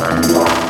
and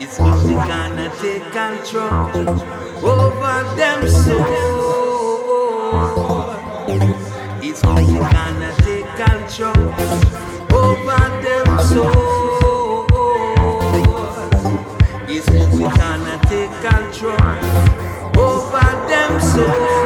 It's music gonna take control over them souls. It's music gonna take control over them souls. It's music gonna take control over them souls.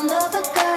You already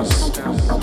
house.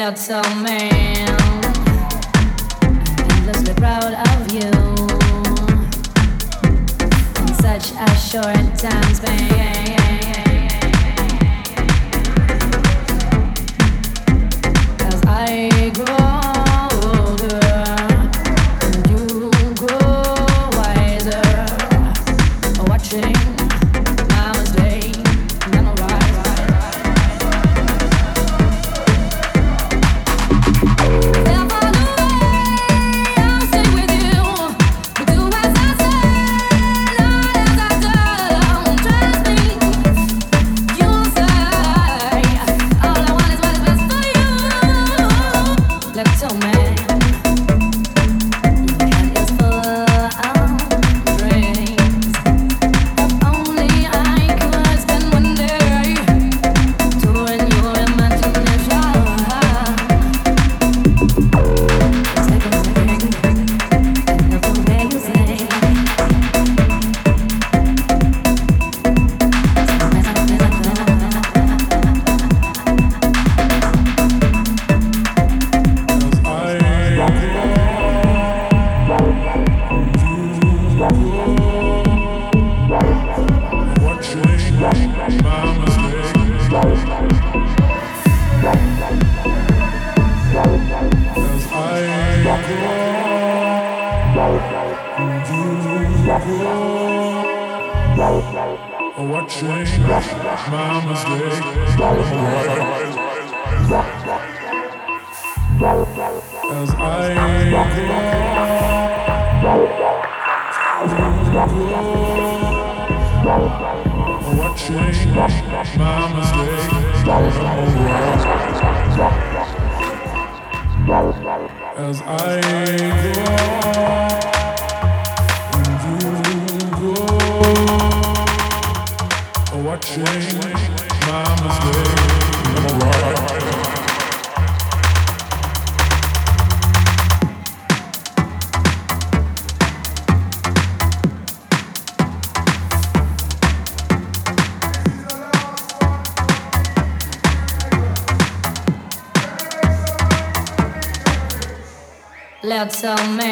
let tell me Watching my mistakes as I grow. Watching I'd man me.